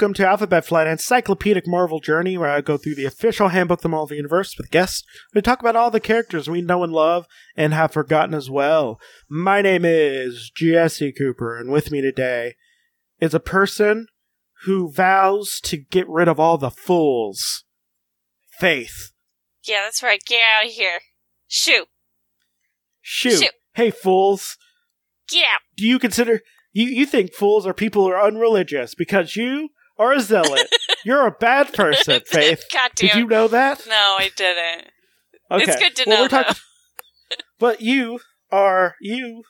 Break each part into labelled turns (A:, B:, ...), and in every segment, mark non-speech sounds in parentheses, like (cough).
A: welcome to Alphabet Flight, an encyclopedic Marvel journey where I go through the official handbook of the Marvel Universe with guests. We talk about all the characters we know and love and have forgotten as well. My name is Jesse Cooper, and with me today is a person who vows to get rid of all the fools. Faith.
B: Yeah, that's right. Get out of here. Shoot.
A: Shoot.
B: Shoot.
A: Hey, fools.
B: Get out.
A: Do you consider you you think fools are people who are unreligious because you are a zealot? (laughs) You're a bad person, (laughs) Faith.
B: God
A: Did you know that?
B: No, I didn't.
A: Okay.
B: It's good to
A: well,
B: know,
A: we're talking- (laughs) but you are you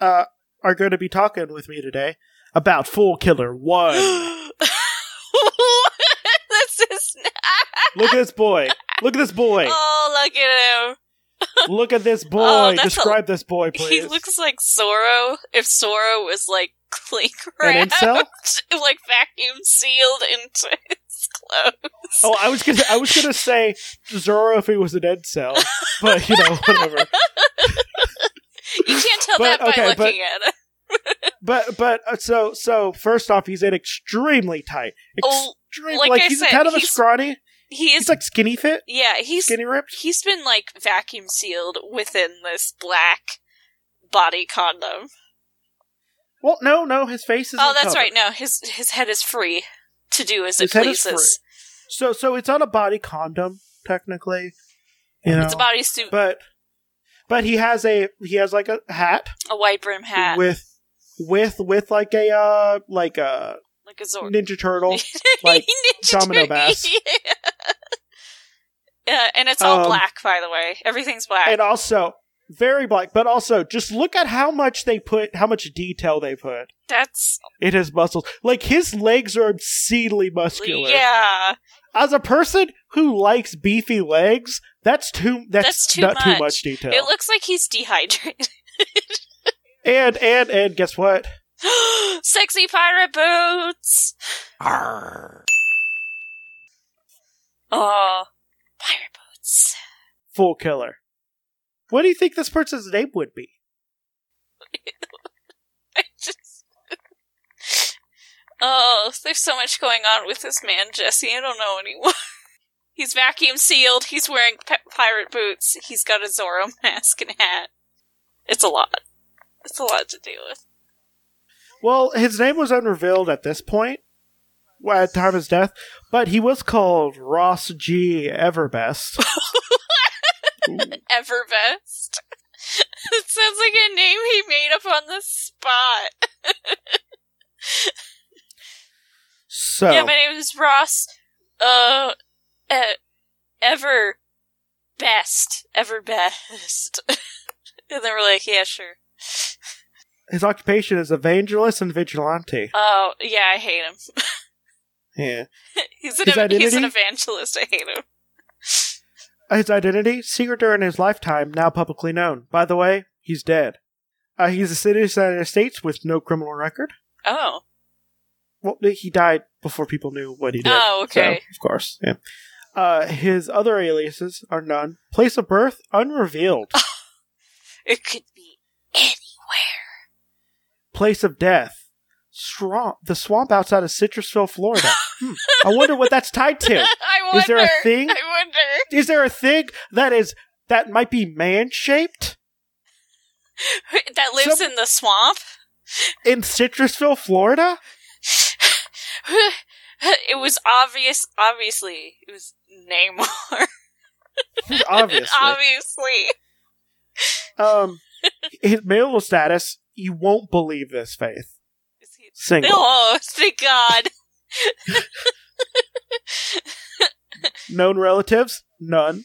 A: uh are going to be talking with me today about Fool Killer One.
B: this is not.
A: Look at this boy. Look at this boy.
B: Oh, look at him.
A: Look at this boy.
B: Oh,
A: Describe this boy, please.
B: He looks like Zorro if Zorro was like (laughs)
A: An
B: wrapped, (laughs) like vacuum sealed into (laughs) his clothes.
A: Oh, I was gonna, I was gonna say Zorro if he was an Ed cell, but you know, whatever.
B: You can't tell
A: But,
B: that by
A: okay,
B: looking at it.
A: But, but uh, so, so first off, he's in extremely tight,
B: Oh,
A: extremely
B: like
A: like, he's
B: said,
A: kind of a scrawny.
B: He is.
A: He's like skinny fit,
B: yeah, he's
A: skinny ripped.
B: he's been like vacuum sealed within this black body condom.
A: Well, no, no, his face is.
B: Oh, that's right. No, his his head is free to do as
A: His
B: it
A: head is
B: pleases.
A: So, so it's on a body condom technically. You know,
B: It's a bodysuit,
A: but, but he has a he has like a hat
B: a white brim hat,
A: with with with like a uh like a
B: like a Zord.
A: Ninja Turtle (laughs) like
B: Ninja
A: Domino
B: Turtle.
A: Bass. (laughs)
B: Yeah, and it's all
A: Um,
B: black, by the way. Everything's black.
A: and also very black but also just look at how much they put how much detail they put
B: That's
A: in his muscles like his legs are obscenely muscular
B: yeah.
A: as a person who likes beefy legs that's too that's,
B: That's too
A: not too
B: much.
A: much detail
B: It looks like he's dehydrated.
A: and and and guess what (gasps)
B: Sexy pirate boots. Oh, pirate boots.
A: fool killer what do you think this person's name would be (laughs)
B: I just. Oh, there's so much going on with this man, Jesse. I don't know anymore. (laughs) He's vacuum sealed. He's wearing p- pirate boots. He's got a Zorro mask and hat. It's a lot. It's a lot to deal with.
A: well his name was unrevealed at this point at time of his death but he was called ross g everbest (laughs) (laughs) Ooh.
B: Everbest. (laughs) it sounds like a name he made up on the spot.
A: so
B: Yeah, my name is Ross. Uh, uh ever best, ever best. (laughs) and they were like, "Yeah, sure."
A: his occupation is evangelist and vigilante
B: Oh, yeah, I hate him.
A: yeah
B: he's an he's an evangelist. I hate him.
A: His identity, secret during his lifetime, now publicly known. By the way, he's dead. Uh, he's a citizen of the United States with no criminal record.
B: Oh,
A: Well, he died before people knew what he did.
B: Oh, okay.
A: So, of course, yeah. Uh, his other aliases are none. Place of birth, unrevealed. (laughs)
B: it could be anywhere.
A: Place of death, swamp, the swamp outside of Citrusville, Florida. Hmm. I wonder what that's tied to. (laughs)
B: I wonder.
A: Is there a thing?
B: I wonder.
A: Is there a thing that is that might be man-shaped (laughs)
B: That lives
A: Some-
B: in the swamp.
A: in Citrusville, Florida? (laughs)
B: it was obvious. Obviously, it was Namor.
A: Obviously.
B: obviously.
A: Um, his marital status, you won't believe this, Faith. Single. (laughs)
B: Oh, thank God.
A: Known relatives? None.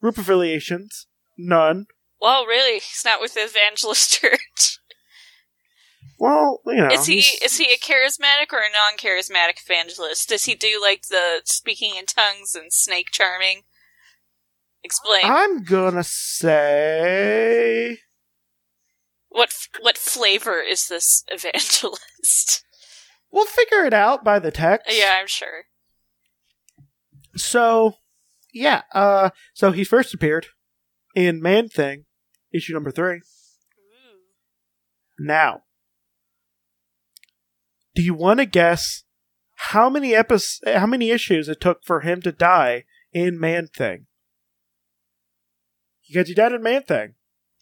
A: Group affiliations? None.
B: Well, really, he's not with the Evangelist (laughs) Church.
A: Well, you know.
B: is he
A: he's-
B: is he a charismatic or a non-charismatic evangelist? Does he do like the speaking in tongues and snake charming? Explain.
A: I'm gonna say.
B: What what flavor is this evangelist? (laughs)
A: We'll figure it out by the text.
B: yeah, I'm sure.
A: So, yeah. Uh, so he first appeared in Man Thing, issue number three. Now, do you want to guess how many epis- how many issues it took for him to die in Man Thing? Because he died in Man Thing.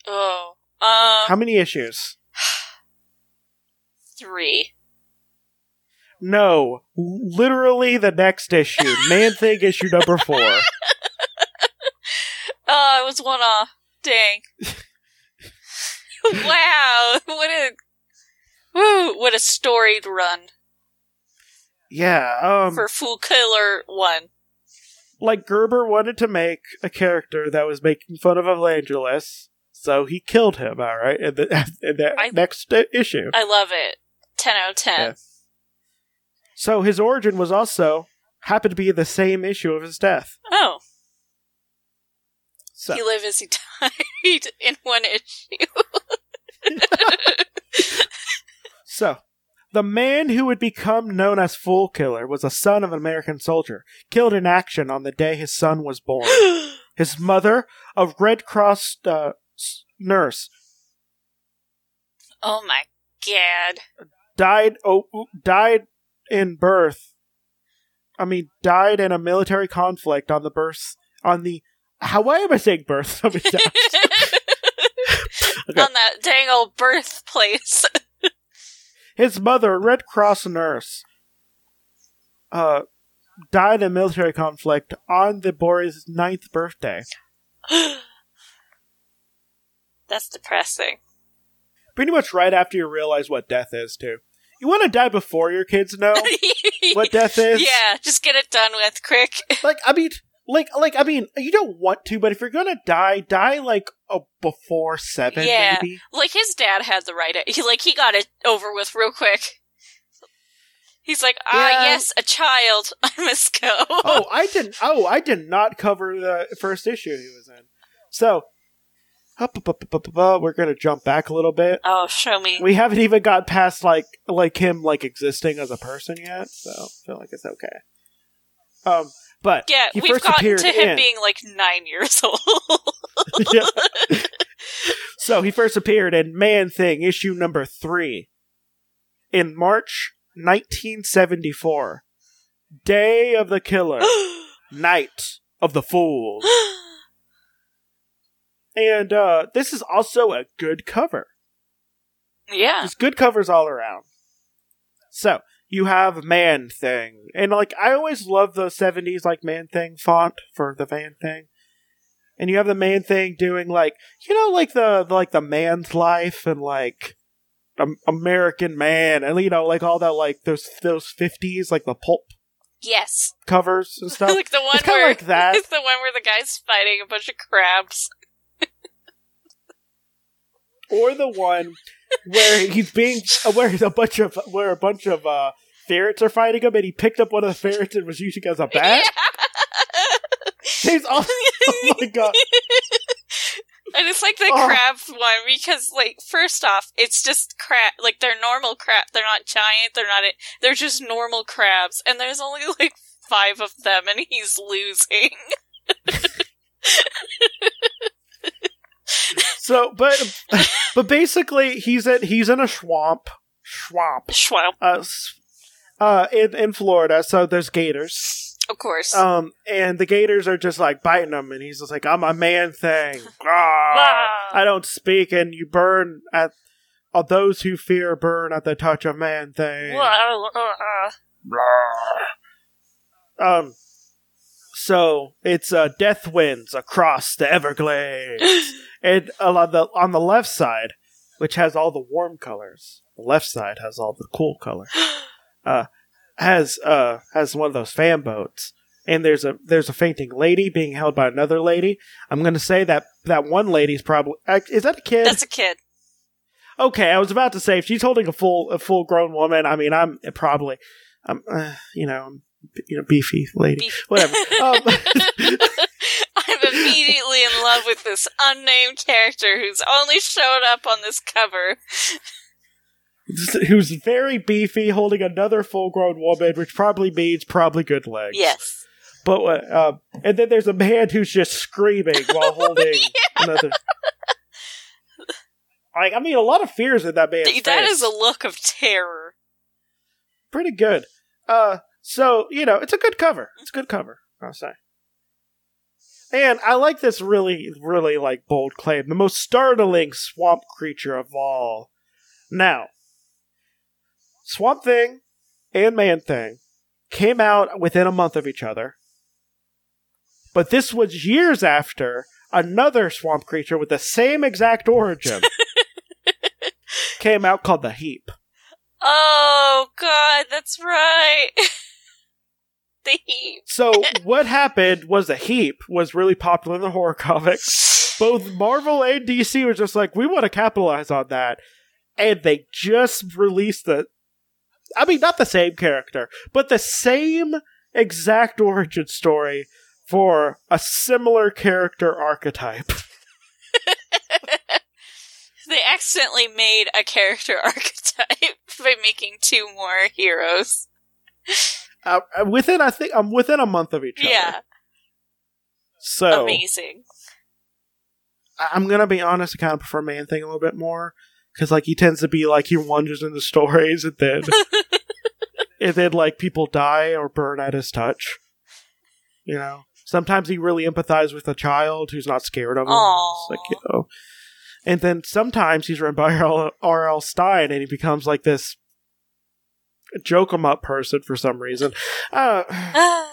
B: Oh. Um.
A: How many issues? (sighs)
B: three.
A: No, literally the next issue. (laughs) Man Thing issue number four. (laughs)
B: Oh, I was one off. Dang. (laughs) wow. What a. Woo. What a storied run
A: Yeah, um,
B: for Fool Killer 1.
A: like Gerber wanted to make a character that was making fun of Evangelus, so he killed him. All right, in the, (laughs) in the
B: I-
A: next issue.
B: I love it. 10 out of 10.
A: Yeah. So his origin was also happened to be the same issue of his death.
B: Oh.
A: So
B: He lived as he (laughs) died in one issue. (laughs)
A: So, the man who would become known as Fool Killer was a son of an American soldier, killed in action on the day his son was born. (gasps) His mother, a Red Cross uh, nurse,
B: oh my god.
A: died. Oh, died in birth. I mean, died in a military conflict on the birth on the. How why am I saying birth? so many times? Okay.
B: On that dang old birthplace. (laughs)
A: His mother, Red Cross nurse, uh, died in military conflict on the boy's ninth birthday. (gasps) (gasps) (gasps)
B: That's depressing.
A: Pretty much right after you realize what death is, too. You want to die before your kids know (laughs) what death is?
B: Yeah, just get it done with quick. (laughs)
A: Like, I mean, like, like, I mean, you don't want to, but if you're gonna die, die like a before seven,
B: Yeah.
A: maybe.
B: Like his dad had the right. He like he got it over with real quick. He's like, ah,
A: Yeah.
B: yes, a child. (laughs) I must go.
A: oh, I didn't. Oh, I did not cover the first issue he was in. So, up, up, up, up, up, up, we're gonna jump back a little bit.
B: Oh, show me.
A: We haven't even got past like like him like existing as a person yet, so I feel like it's okay. Um, but
B: Yeah,
A: he
B: we've
A: first
B: gotten to him
A: in-
B: being like nine years (laughs) old. (laughs)
A: Yeah. so he first appeared in Man Thing issue number three in March 1974. Day of the Killer, (gasps) Night of the Fool. (gasps) And uh, this is also a good cover.
B: yeah.
A: Just good covers all around. So you have Man Thing, and like I always love the '70s like Man Thing font for the Man Thing, and you have the Man Thing doing like you know like the like the man's life and like American Man, and you know like all that like those those '50s like the pulp
B: Yes.
A: covers and (laughs) stuff.
B: like the one
A: It's
B: where
A: like that. (laughs)
B: It's the one where the guy's fighting a bunch of crabs.
A: Or the one where he's being uh, where a bunch of where a bunch of uh ferrets are fighting him and he picked up one of the ferrets and was using it as a bat he's all oh my god (laughs)
B: And it's like the
A: Oh.
B: crab one because, like, first off, it's just crab. Like they're normal crab. They're not giant. They're not. They're just normal crabs, and there's only like five of them, and he's losing. (laughs)
A: so but but basically he's at he's in a swamp. Swamp.
B: Swamp,
A: uh uh in in florida so there's gators.
B: Of course.
A: um and the gators are just like biting him and he's just like i'm a man thing. Ah, i don't speak and you burn at uh, those who fear burn at the touch of man thing. Um so it's uh death winds across the everglades. (gasps) And on the on the left side which has all the warm colors the left side has all the cool colors (gasps) uh has uh has one of those fan boats. And there's a there's a fainting lady being held by another lady. I'm gonna say that that one lady's probably is that a kid?
B: That's a kid.
A: okay i was about to say if she's holding a full a full grown woman i mean i'm probably i'm uh, you know I'm, you know beefy lady
B: Beef.
A: whatever um, (laughs)
B: I'm immediately in love with this unnamed character who's only showed up on this cover. (laughs)
A: who's very beefy, holding another full-grown woman, which probably means probably good legs.
B: Yes.
A: But uh, um, and then there's a man who's just screaming while (laughs) holding another. Like I mean, a lot of fears in that man's
B: Th- that
A: face.
B: is a look of terror.
A: pretty good. Uh, So, you know, it's a good cover. It's a good cover, I'll say. And I like this really, really like bold claim. The most startling swamp creature of all. Now, Swamp Thing and Man Thing came out within a month of each other. But this was years after another swamp creature with the same exact origin (laughs) came out called the Heap.
B: Oh god, that's right. (laughs) the heap.
A: So what happened was the Heap was really popular in the horror comics. Both Marvel and DC were just like, we want to capitalize on that. And they just released the I mean not the same character, but the same exact origin story for a similar character archetype. (laughs) (laughs)
B: they accidentally made a character (laughs) archetype by making two more heroes.
A: Uh, within I think I'm within a month of each other.
B: Yeah,
A: So
B: amazing.
A: I- I'm gonna be honest, I kind of prefer Man Thing a little bit more because like he tends to be like he wanders into stories and then (laughs) and then like people die or burn at his touch. You know, sometimes he really empathizes with a child who's not scared of him. Like you know, and then sometimes he's run by. R.L. Stine and he becomes like this joke 'em up person for some reason. Uh, (sighs)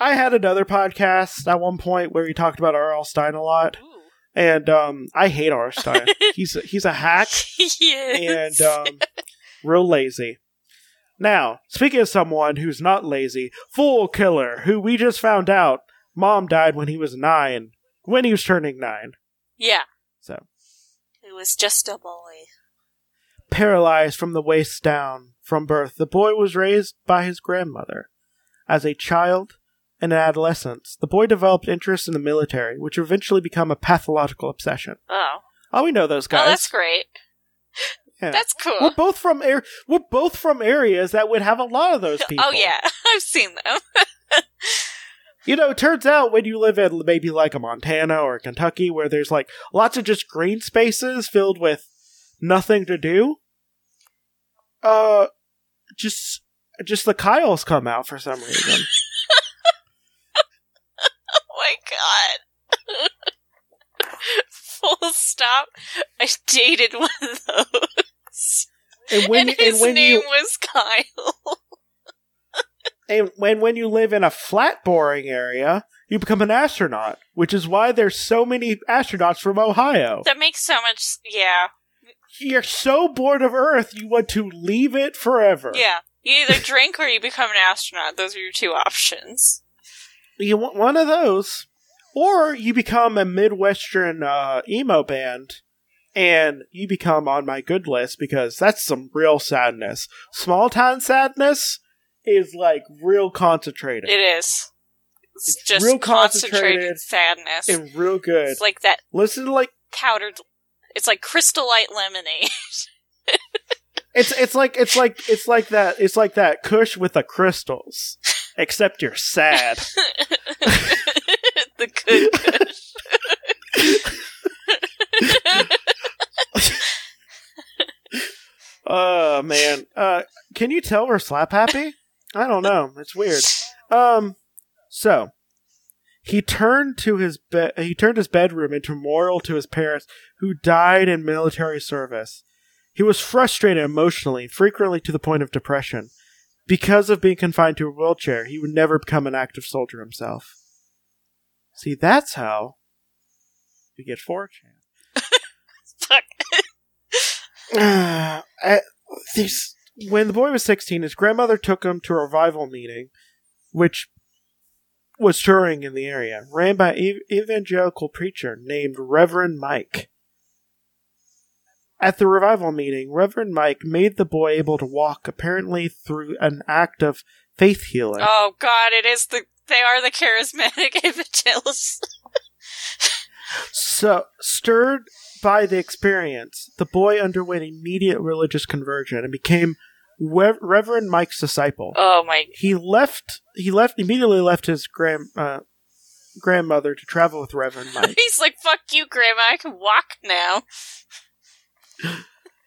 A: I had another podcast at one point where he talked about R.L. Stine a lot.
B: Ooh.
A: And um, I hate R. Stine. (laughs) he's a, he's a hack and um, real lazy. Now, speaking of someone who's not lazy, Fool Killer, who we just found out, mom died when he was nine, when he was turning nine.
B: yeah,
A: So
B: it was just a boy.
A: Paralyzed from the waist down from birth, the boy was raised by his grandmother. As a child and in adolescence, the boy developed interest in the military, which eventually became a pathological obsession.
B: Oh,
A: Oh, we know those guys.
B: oh, that's great.
A: Yeah.
B: That's cool.
A: We're both from air. We're both from areas that would have a lot of those (laughs) oh, people.
B: Oh yeah, (laughs) I've seen them. (laughs)
A: You know, it turns out when you live in maybe like a Montana or Kentucky, where there's like lots of just green spaces filled with nothing to do, uh, just just the Kyles come out for some reason. (laughs)
B: oh my god. (laughs) Full stop. I dated one of those.
A: And when
B: and his
A: and when
B: name
A: you
B: was Kyle. (laughs)
A: and when when you live in a flat boring area, you become an astronaut, which is why there's so many astronauts from Ohio.
B: That makes so much. Yeah.
A: You're so bored of Earth, you want to leave it forever.
B: Yeah. You either drink or you become an astronaut. Those are your two options.
A: you want one of those, or you become a midwestern uh, emo band, and you become on my good list because that's some real sadness. Small town sadness is like real concentrated
B: It is. It's,
A: It's
B: just
A: real
B: concentrated,
A: concentrated
B: sadness.
A: and real good.
B: It's like that
A: Listen to like
B: powdered. It's like crystal light lemonade. (laughs)
A: it's it's like it's like it's like that it's like that Kush with the crystals, except you're sad. (laughs)
B: the good kush. (laughs)
A: Oh man, uh, can you tell we're slap happy? I don't know. It's weird. Um, so he turned to his bed. He turned his bedroom into a memorial to his parents who died in military service. He was frustrated emotionally, frequently to the point of depression. Because of being confined to a wheelchair, he would never become an active soldier himself. See, that's how you get 4chan. (laughs)
B: Fuck. (sighs)
A: Uh, when the boy was 16, his grandmother took him to a revival meeting, which was touring in the area, ran by an evangelical preacher named Reverend Mike. At the revival meeting, Reverend Mike made the boy able to walk, apparently through an act of faith healing.
B: Oh god, it is the. They are the charismatic (laughs) evangelists.
A: So, stirred by the experience, the boy underwent immediate religious conversion and became Re- Reverend Mike's disciple.
B: Oh my.
A: he left he left immediately left his grand uh, grandmother to travel with Reverend (laughs) Mike.
B: He's like, fuck you, Grandma. I can walk now.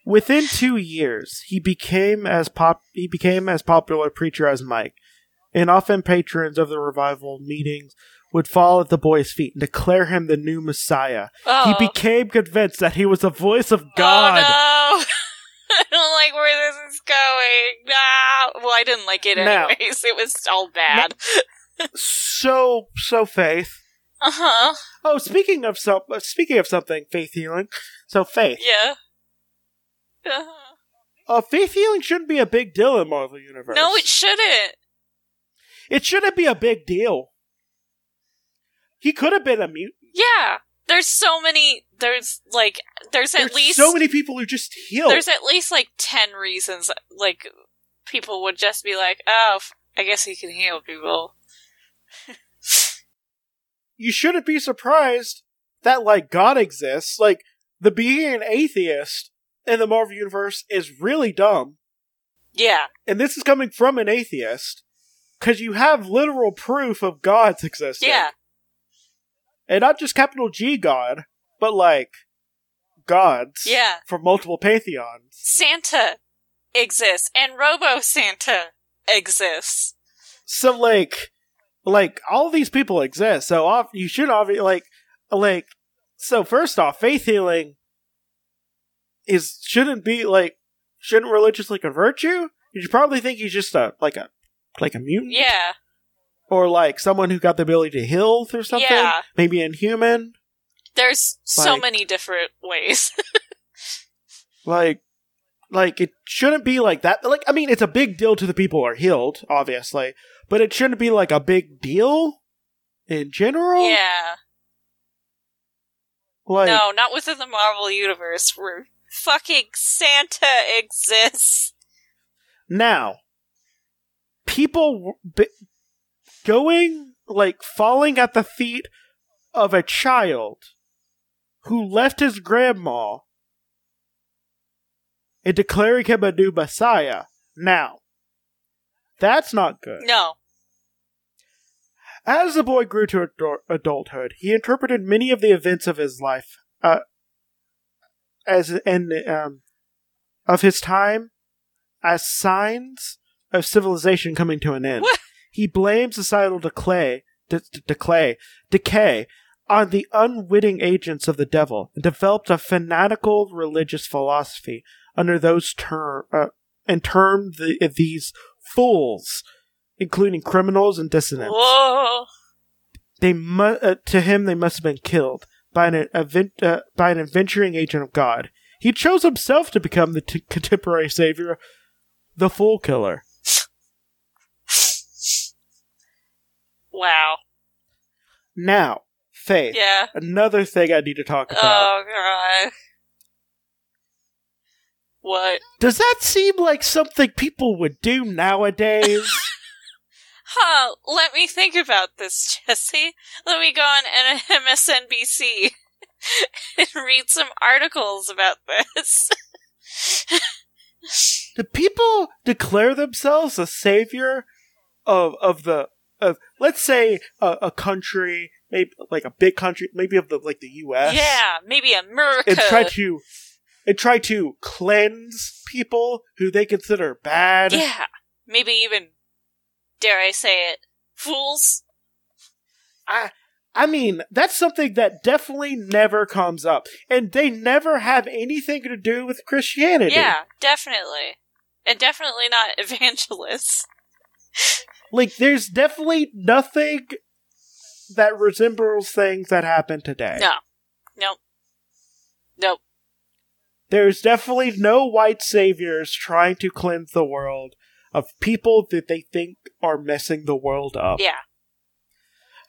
A: Within two years, he became as pop he became as popular a preacher as Mike, and often patrons of the revival meetings would fall at the boy's feet and declare him the new Messiah.
B: Oh.
A: He became convinced that he was the voice of God.
B: Oh, no. (laughs) (laughs) I don't like where this is going. Ah. Well, I didn't like it
A: Now-
B: anyways. (laughs) it was all bad. (laughs)
A: So, so faith.
B: Uh huh.
A: Oh, speaking of some, uh, speaking of something, faith healing. So faith.
B: Yeah. Uh-huh.
A: Uh, faith healing shouldn't be a big deal in Marvel Universe.
B: No, it shouldn't.
A: It shouldn't be a big deal. He could have been a mutant.
B: Yeah. There's so many. There's like. There's at
A: There's
B: least.
A: so many people who just heal.
B: There's at least like 10 reasons. Like, people would just be like, oh, I guess he can heal people. (laughs)
A: you shouldn't be surprised that like God exists. Like the being an atheist in the Marvel universe is really dumb,
B: Yeah.
A: and this is coming from an atheist because you have literal proof of God's existence.
B: Yeah.
A: and not just capital G God, but like gods.
B: Yeah.
A: from multiple pantheons.
B: Santa exists, and Robo Santa exists.
A: So like, like all these people exist. So off, you should obviously like, like. So first off, faith healing is shouldn't be like shouldn't religiously convert you. You should probably think he's just a like a like a mutant,
B: Yeah.
A: or like someone who got the ability to heal through something.
B: Yeah.
A: Maybe inhuman.
B: There's so
A: Like-
B: many different ways. (laughs)
A: Like, like it shouldn't be like that. Like, I mean, it's a big deal to the people who are healed, obviously, but it shouldn't be like a big deal in general.
B: yeah.
A: Like,
B: no, not within the Marvel Universe where fucking Santa exists.
A: Now, people b- going, like, falling at the feet of a child who left his grandma and declaring him a new messiah. Now, that's not good.
B: No.
A: As the boy grew to ador- adulthood, he interpreted many of the events of his life, uh, as and um, of his time, as signs of civilization coming to an end.
B: What?
A: He blamed societal decay, de- de- decay, decay on the unwitting agents of the devil, and developed a fanatical religious philosophy under those term uh, and termed the, these fools, including criminals and dissidents
B: Whoa.
A: they mu- uh, to him they must have been killed by an event uh, by an adventuring agent of God. He chose himself to become the t- contemporary savior, the Fool Killer.
B: Wow.
A: Now, Faith.
B: Yeah.
A: Another thing I need to talk about.
B: Oh god. What?
A: Does that seem like something people would do nowadays? (laughs)
B: Huh, let me think about this, Jesse. Let me go on (laughs) MSNBC (laughs) and read some articles about this.
A: do people declare themselves a savior of of the of let's say a, a country, maybe like a big country, maybe of the like the U.S.
B: yeah, maybe America.
A: and try to and try to cleanse people who they consider bad.
B: yeah, maybe even, dare I say it, fools?
A: I I mean, that's something that definitely never comes up. And they never have anything to do with Christianity.
B: Yeah, definitely. And definitely not (laughs) evangelists.
A: Like there's definitely nothing that resembles things that happen today.
B: No. Nope. Nope.
A: There's definitely no white saviors trying to cleanse the world of people that they think are messing the world up.
B: Yeah.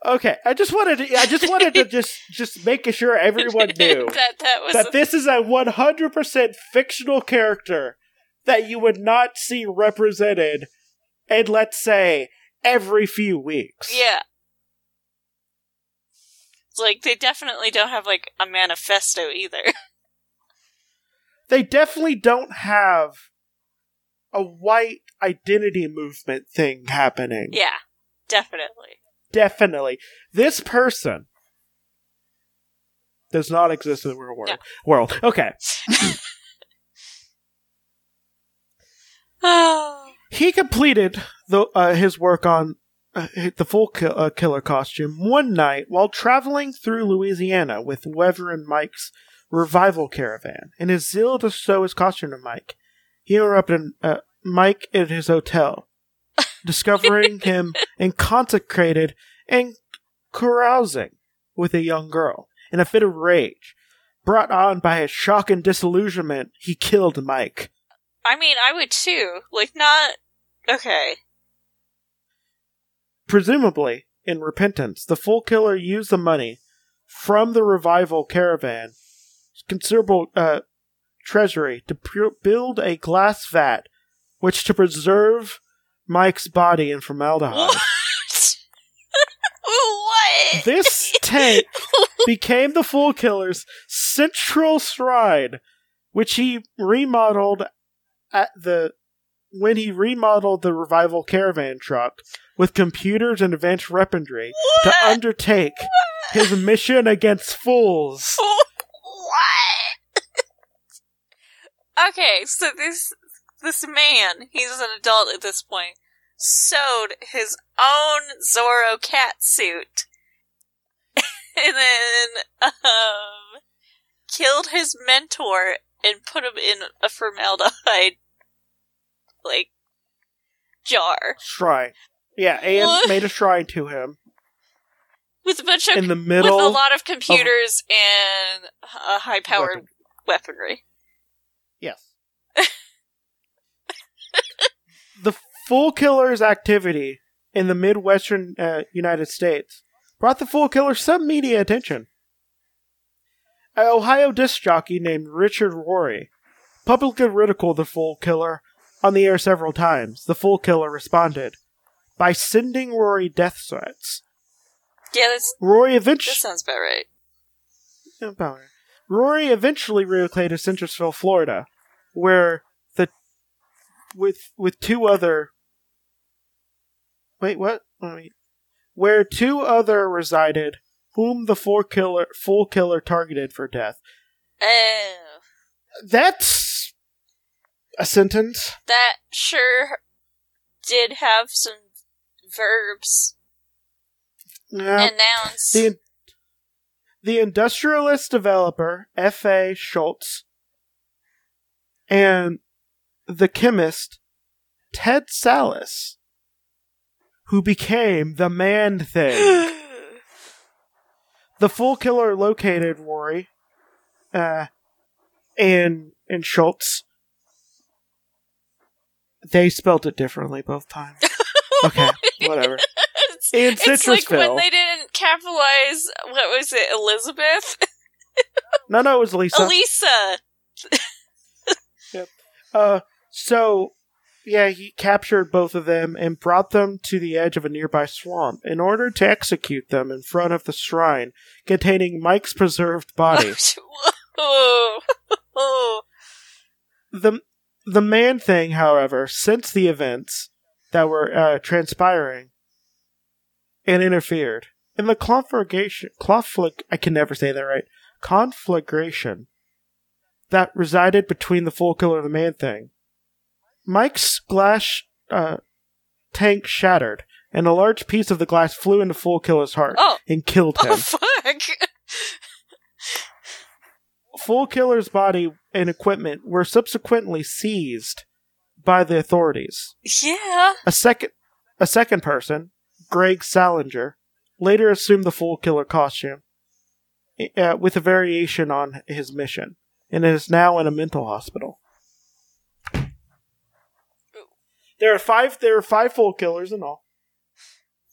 A: Okay, I just wanted to I just wanted to (laughs) just just make sure everyone (laughs) knew
B: that that was
A: that this is a 100% fictional character that you would not see represented in let's say every few weeks.
B: Yeah. Like they definitely don't have like a manifesto either. (laughs)
A: They definitely don't have a white identity movement thing happening.
B: yeah, definitely.
A: Definitely. This person does not exist in the real world.
B: No.
A: World. Okay.
B: Oh. (laughs)
A: He completed the, uh, his work on uh, the full uh, killer costume one night while traveling through Louisiana with Reverend Mike's revival caravan. In his zeal to sew his costume to Mike, he interrupted uh, Mike at his hotel, (laughs) discovering him inconsequated and carousing with a young girl. In a fit of rage, brought on by his shock and disillusionment, he killed Mike.
B: I mean, I would too. Like, not. Okay.
A: Presumably, in repentance, the Fool Killer used the money from the revival caravan, considerable uh, treasury, to pu- build a glass vat, which to preserve Mike's body in formaldehyde.
B: What? (laughs) what?
A: This tank (laughs) became the Fool Killer's central shrine, which he remodeled at the when he remodeled the revival caravan truck with computers and advanced weaponry to
B: What?
A: undertake his mission against fools. (laughs)
B: what? okay, so this this man, he's an adult at this point, sewed his own Zorro cat suit, (laughs) and then um killed his mentor and put him in a formaldehyde like jar
A: Shrine. Yeah, and
B: What?
A: made a shrine to him (laughs)
B: with a bunch of
A: in the middle with
B: a lot of computers and uh, high powered
A: Weapon.
B: weaponry.
A: Yes. the Fool Killer's activity in the Midwestern uh, United States brought the Fool Killer some media attention. An Ohio disc jockey named Richard Rory publicly ridiculed the Fool Killer on the air several times. The Fool Killer responded by sending Rory death threats.
B: Yeah, this
A: Rory eventually
B: sounds about right.
A: about it. Rory eventually relocated to Citrusville, Florida, where the with with two other wait what wait where two other resided, whom the four killer fool killer targeted for death.
B: Oh,
A: That's a sentence.
B: that sure did have some verbs
A: Yeah.
B: and nouns.
A: The the industrialist developer F.A. Schultz and the chemist Ted Sallis, who became the man thing. (gasps) the fool killer located Rory uh, and and Schultz. They spelt it differently both times. Okay, (laughs) whatever.
B: it's,
A: In
B: it's like when they didn't capitalize. What was it, Elizabeth? (laughs)
A: No, no, it was Lisa.
B: Elisa.
A: Uh, so yeah, he captured both of them and brought them to the edge of a nearby swamp in order to execute them in front of the shrine containing Mike's preserved body. (laughs) the the man thing, however, since the events that were uh, transpiring and interfered in the conflagration, I can never say that right, conflagration that resided between the fool killer and the man thing. Mike's glass uh, tank shattered, and a large piece of the glass flew into Fool Killer's heart
B: Oh.
A: and killed him.
B: Oh, (laughs) fuck.
A: Fool Killer's body and equipment were subsequently seized by the authorities.
B: Yeah.
A: A second, a second person, Greg Salinger, later assumed the Fool Killer costume, uh, with a variation on his mission, and is now in a mental hospital. There are five. There are five Full Killers in all.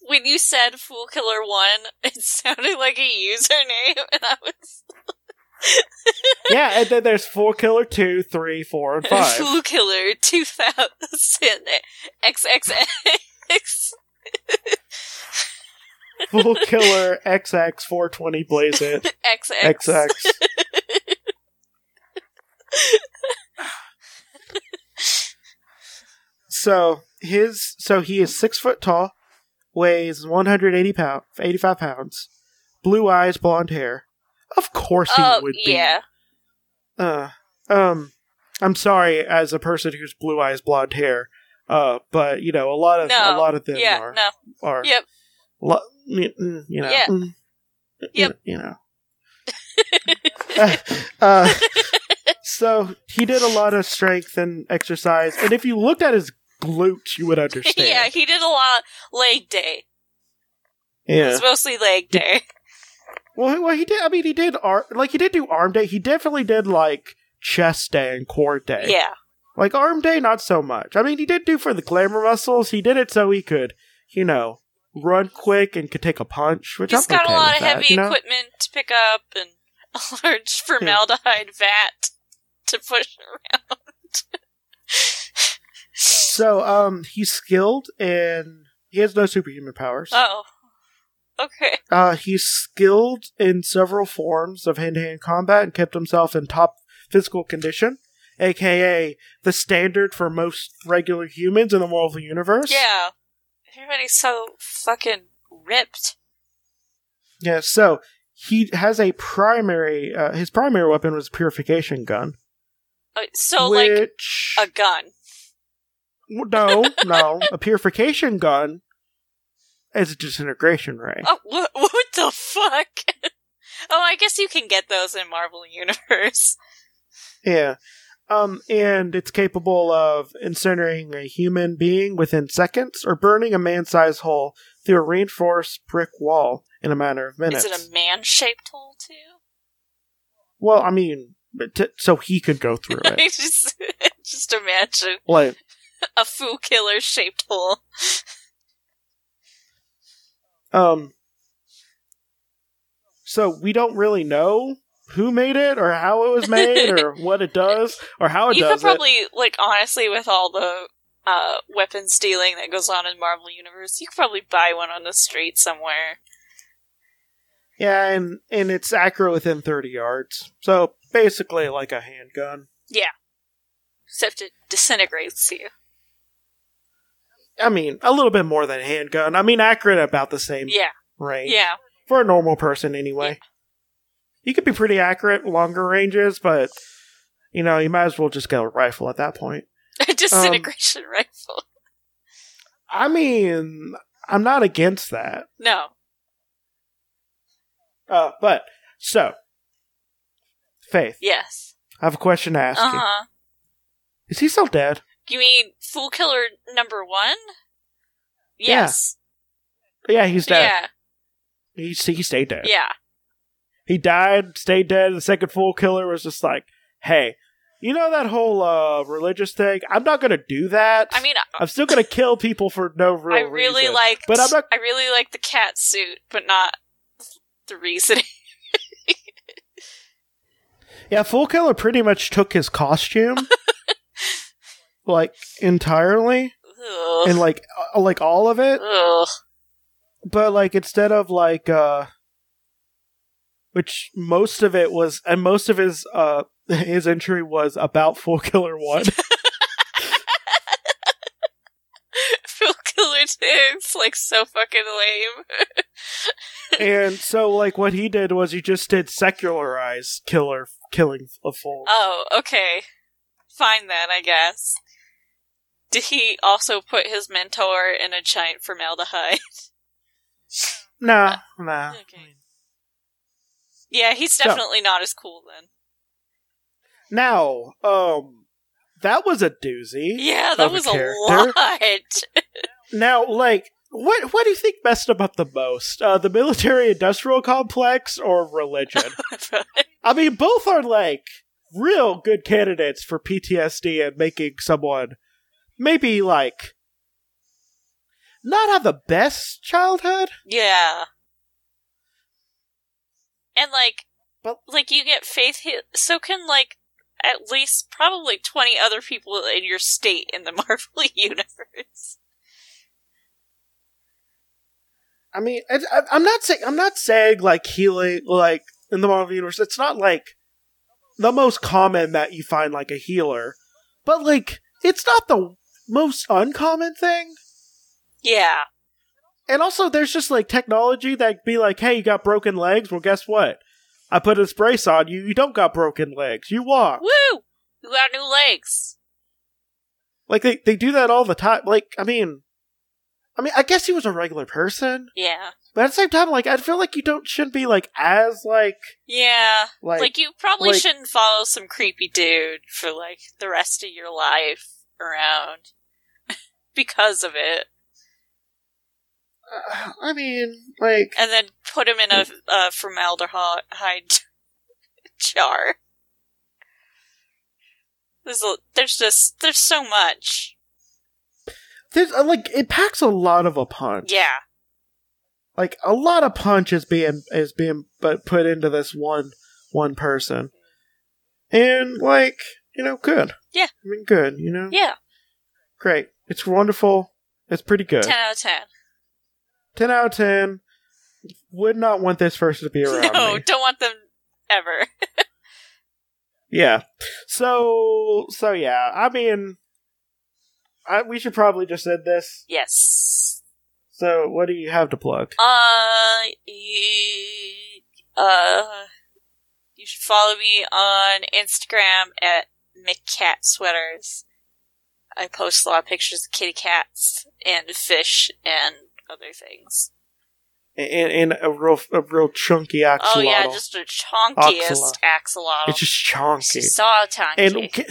B: When you said Fool Killer 1, it (laughs) sounded like a username, and I was.
A: Yeah, and then there's Fool Killer two, three, four, and five. (laughs)
B: Fool Killer 2000 XXX.
A: Fool Killer XX four twenty Blaze It
B: XX.
A: XX. So his so he is six foot tall, weighs one hundred eighty pound, eighty five pounds, blue eyes, blonde hair. Of course he
B: Oh,
A: would be.
B: yeah.
A: Uh, um, I'm sorry, as a person who's blue eyes, blonde hair, uh, but you know, a lot of
B: No.
A: a lot of them
B: yeah,
A: are
B: no.
A: are
B: Yep.
A: lo- you know,
B: Yeah.
A: mm,
B: Yep.
A: you know. (laughs) (laughs) uh, so he did a lot of strength and exercise, and if you looked at his glutes, you would (laughs) understand.
B: yeah, he did a lot leg day.
A: yeah.
B: It's mostly leg day.
A: Well, he- well, he did. I mean, he did arm like he did do arm day. He definitely did like chest day and core day.
B: Yeah.
A: Like arm day, not so much. I mean, he did do for the glamour muscles. He did it so he could, you know, run quick and could take a punch. Which
B: He's
A: I'm
B: got
A: okay
B: a lot of
A: that,
B: heavy
A: you know?
B: equipment to pick up and (laughs) a large formaldehyde vat to push around.
A: So, um, he's skilled and he has no superhuman powers.
B: Oh. Okay.
A: Uh, he's skilled in several forms of hand-to-hand combat and kept himself in top physical condition, aka the standard for most regular humans in the Marvel universe.
B: Yeah. Everybody's so fucking ripped.
A: Yeah, so he has a primary. Uh, his primary weapon was a purification gun,
B: Uh, So, like, a gun.
A: no, no, a purification gun is a disintegration ray.
B: Oh, what, (laughs) what the fuck? (laughs) oh, I guess you can get those in Marvel Universe. (laughs)
A: Yeah. Um, and it's capable of incinerating a human being within seconds or burning a man sized hole through a reinforced brick wall in a matter of minutes.
B: Is it a man shaped hole, too?
A: well, I mean, t- so he could go through it.
B: just, just imagine
A: like,
B: a fool killer shaped hole.
A: Um, so we don't really know who made it or how it was made or (laughs) what it does or how it
B: you
A: does
B: could probably, like, honestly, with all the uh, weapons dealing that goes on in Marvel Universe, you could probably buy one on the street somewhere.
A: Yeah, and and it's accurate within thirty yards. So basically, like a handgun.
B: Yeah, except it disintegrates you.
A: I mean, a little bit more than a handgun. I mean, accurate about the same
B: Yeah,
A: range.
B: yeah.
A: For a normal person, anyway. You could be pretty accurate longer ranges, but, you know, you might as well just get a rifle at that point. (laughs)
B: A disintegration
A: Um,
B: rifle.
A: I mean, I'm not against that.
B: No.
A: Uh, but, so, Faith,
B: Yes.
A: I have a question to ask
B: Uh
A: you.
B: huh.
A: Is he still dead?
B: You mean Fool Killer number one?
A: Yeah.
B: Yes.
A: Yeah, he's dead.
B: Yeah.
A: He, he stayed dead.
B: Yeah.
A: He died, stayed dead. The second Fool killer was just like, hey, you know that whole uh, religious thing? I'm not going to do that.
B: I mean,
A: I'm still going to kill people for no (laughs) real
B: I really
A: reason.
B: liked.
A: But I'm not-
B: I really like the cat suit, but not the reasoning. (laughs)
A: Yeah, Fool Killer pretty much took his costume, (laughs) like entirely,
B: Ugh.
A: and like uh, like all of it.
B: Ugh.
A: But like instead of like, uh which most of it was, and most of his uh (laughs) his entry was about Fool Killer One. (laughs)
B: Fool Killer two is like so fucking lame. (laughs)
A: and so like what he did was he just did secularized killer killing of fools.
B: oh, okay. Fine then, I guess. Did he also put his mentor in a giant formaldehyde? (laughs)
A: nah, no.
B: Okay. Yeah, he's
A: So-
B: definitely not as cool then.
A: Now, um, that was a doozy.
B: Yeah, that
A: Of a
B: was a lot. (laughs)
A: Now, like, what what do you think messed him up the most? Uh, the military-industrial complex or religion? (laughs) I mean, both are like real good candidates for PTSD and making someone maybe like not have the best childhood.
B: yeah. And like,
A: But-
B: like you get faith hit, so can like at least probably twenty other people in your state in the (laughs) Marvel universe.
A: I mean, I, I'm not saying I'm not saying like healing like in the Marvel universe. It's not like the most common that you find like a healer, but like it's not the most uncommon thing.
B: Yeah,
A: And also, there's just like technology that be like, hey, you got broken legs. Well, guess what? I put this brace on you. You don't got broken legs. You walk.
B: woo! You got new legs.
A: Like they they do that all the time. Like I mean, I mean, I guess he was a regular person,
B: Yeah.
A: but at the same time, like I feel like you don't shouldn't be like as like
B: Yeah.
A: like,
B: Like, you probably
A: like-
B: shouldn't follow some creepy dude for like the rest of your life around because of it.
A: uh, I mean, like
B: And then put him in a uh, formaldehyde (laughs) jar. There's, a, there's just, there's so much.
A: there's uh, like it packs a lot of a punch.
B: Yeah.
A: like a lot of punch is being is being but put into this one one person, and like you know, good.
B: Yeah.
A: I mean, good. You know,
B: Yeah.
A: Great. It's wonderful. It's pretty good.
B: 10 out of 10.
A: 10 out of 10. Would not want this person to be around
B: No,
A: me.
B: don't want them ever. (laughs)
A: Yeah. So, so yeah. I mean, I, we should probably just end this.
B: Yes.
A: So, what do you have to plug?
B: Uh, you, uh, you should follow me on Instagram at McCat Sweaters. I post a lot of pictures of kitty cats and fish and other things.
A: And, and a real, a real chunky axolotl.
B: Oh yeah, just the chonkiest
A: Axolotl.
B: axolotl.
A: it's just chunky.
B: She's so chonky.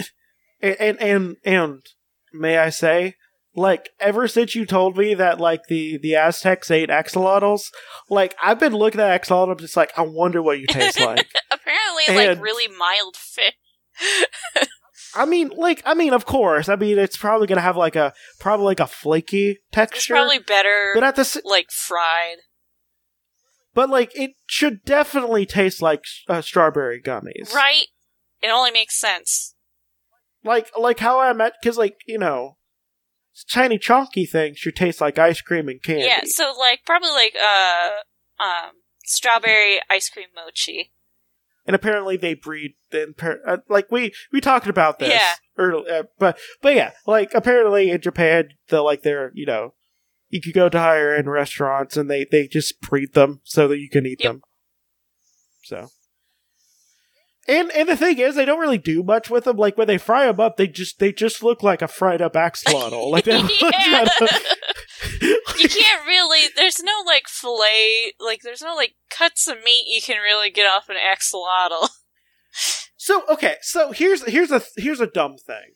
A: And, and and and may I say, like ever since you told me that like the the Aztecs ate axolotls, like I've been looking at axolotl, I'm just like I wonder what you taste like. (laughs)
B: Apparently,
A: and-
B: like really mild fish. (laughs)
A: I mean, like I mean, of course, I mean it's probably gonna have like a probably like a flaky
B: It's
A: texture,
B: probably better,
A: but at the s-
B: like fried.
A: but like it should definitely taste like uh, strawberry gummies,
B: Right? It only makes sense.
A: Like like how I met because like you know. Tiny chunky things should taste like ice cream and candy.
B: Yeah, so like probably like uh um strawberry ice cream mochi.
A: And apparently they breed par- uh, like we we talked about this
B: Yeah.
A: early, uh, but but yeah like apparently in japan the like they're you know you could go to higher end restaurants and they they just breed them so that you can eat
B: Yep.
A: them so and and the thing is they don't really do much with them like when they fry them up they just they just look like a fried up (laughs) axolotl like they look
B: Yeah. You can't really there's no like fillet like there's no like cuts of meat you can really get off an axolotl. (laughs)
A: So okay, so here's here's a here's a dumb thing.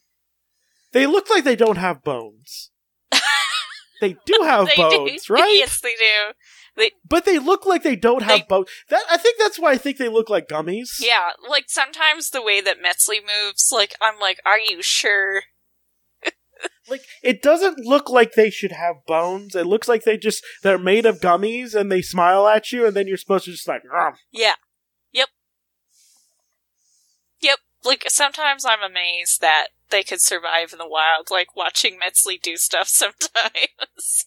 A: They look like they don't have bones. (laughs) they do have
B: They
A: bones,
B: do.
A: right?
B: yes, they do.
A: But they look like they don't have
B: They-
A: bones. That I think that's why I think they look like gummies.
B: Yeah, like sometimes the way that Metzley moves, like I'm like, are you sure?
A: It doesn't look like they should have bones. It looks like they just they're made of gummies and they smile at you and then you're supposed to just like "Rah."
B: Yeah. Yep. Yep. Like sometimes I'm amazed that they could survive in the wild, like watching Metzley do stuff (laughs) sometimes.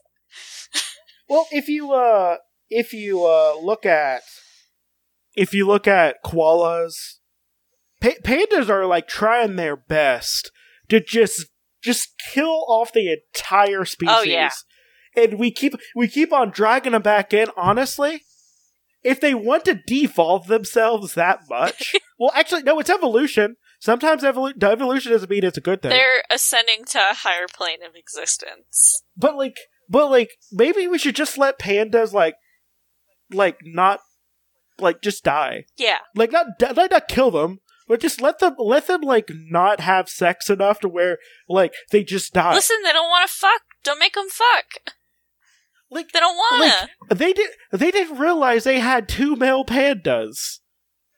A: Well, if you uh if you uh look at if you look at koalas, pa- pandas are like trying their best to just just kill off the entire species.
B: Oh, yeah.
A: And we keep we keep on dragging them back in. Honestly, if they want to devolve themselves that much, (laughs) well, actually, no, it's evolution. Sometimes evolu- evolution doesn't mean it's a good thing.
B: They're ascending to a higher plane of existence.
A: But like, but like, maybe we should just let pandas like, like not, like just die.
B: Yeah.
A: Like not, not not kill them, but just let them let them like not have sex enough to where like they just die.
B: Listen, they don't want to fuck. Don't make them fuck.
A: like
B: They don't want to.
A: like they did they didn't realize they had two male pandas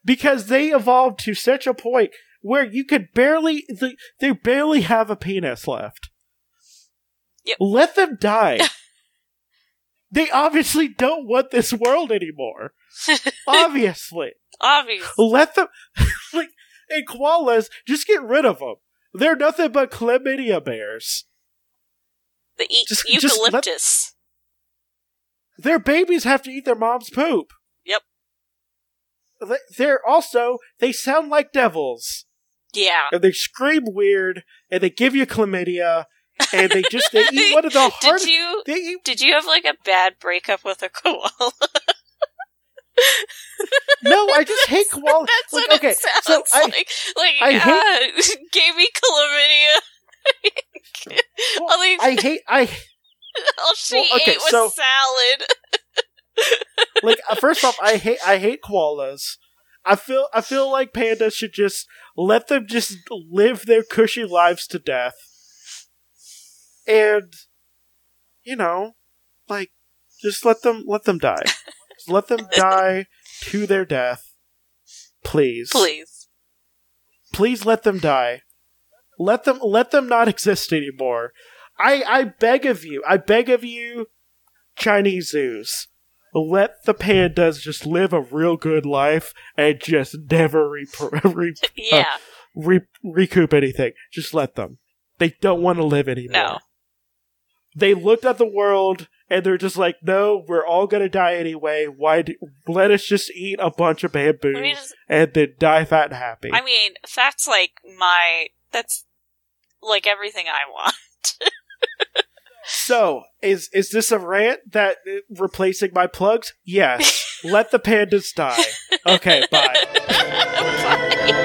A: because they evolved to such a point where you could barely they, they barely have a penis left.
B: Yep.
A: Let them die. (laughs) they obviously don't want this world anymore. (laughs) obviously.
B: Obviously.
A: Let them (laughs) like and koalas just get rid of them. They're nothing but chlamydia bears.
B: The e-
A: Just- just let-
B: eucalyptus.
A: Their babies have to eat their mom's poop.
B: Yep.
A: They- They're also they sound like devils,
B: Yeah.
A: and they scream weird, and they give you chlamydia, and they just they eat (laughs) one of the hardest.
B: Did you
A: They eat,
B: did you have like a bad breakup with a koala? (laughs)
A: no, I just hate koala.
B: That's
A: like,
B: what
A: okay,
B: it sounds
A: so I,
B: like. Like,
A: I
B: uh, gave me chlamydia.
A: well, I hate I (laughs)
B: All she
A: well, okay,
B: ate was
A: so-
B: salad. (laughs)
A: like uh, first off I hate I hate koalas. I feel I feel like pandas should just let them just live their cushy lives to death. And you know, like just let them let them die. Let them die to their death. Please.
B: Please.
A: Please let them die. Let them let them not (laughs) exist anymore. I I beg of you. I beg of you Chinese zoos. Let the pandas just live a real good life and just never re- (laughs) re- (laughs)
B: Yeah.
A: re- recoup anything. Just let them. They don't want to live anymore.
B: no.
A: They looked at the world and they're just like, no, we're all gonna die anyway. Why? Do- let us just eat a bunch of bamboo
B: I mean, just-
A: and then die fat and happy.
B: I mean, that's like my. That's like everything I want. (laughs)
A: So, is is this a rant that uh, replacing my plugs? Yes. (laughs) Let the pandas die. Okay, bye. (laughs)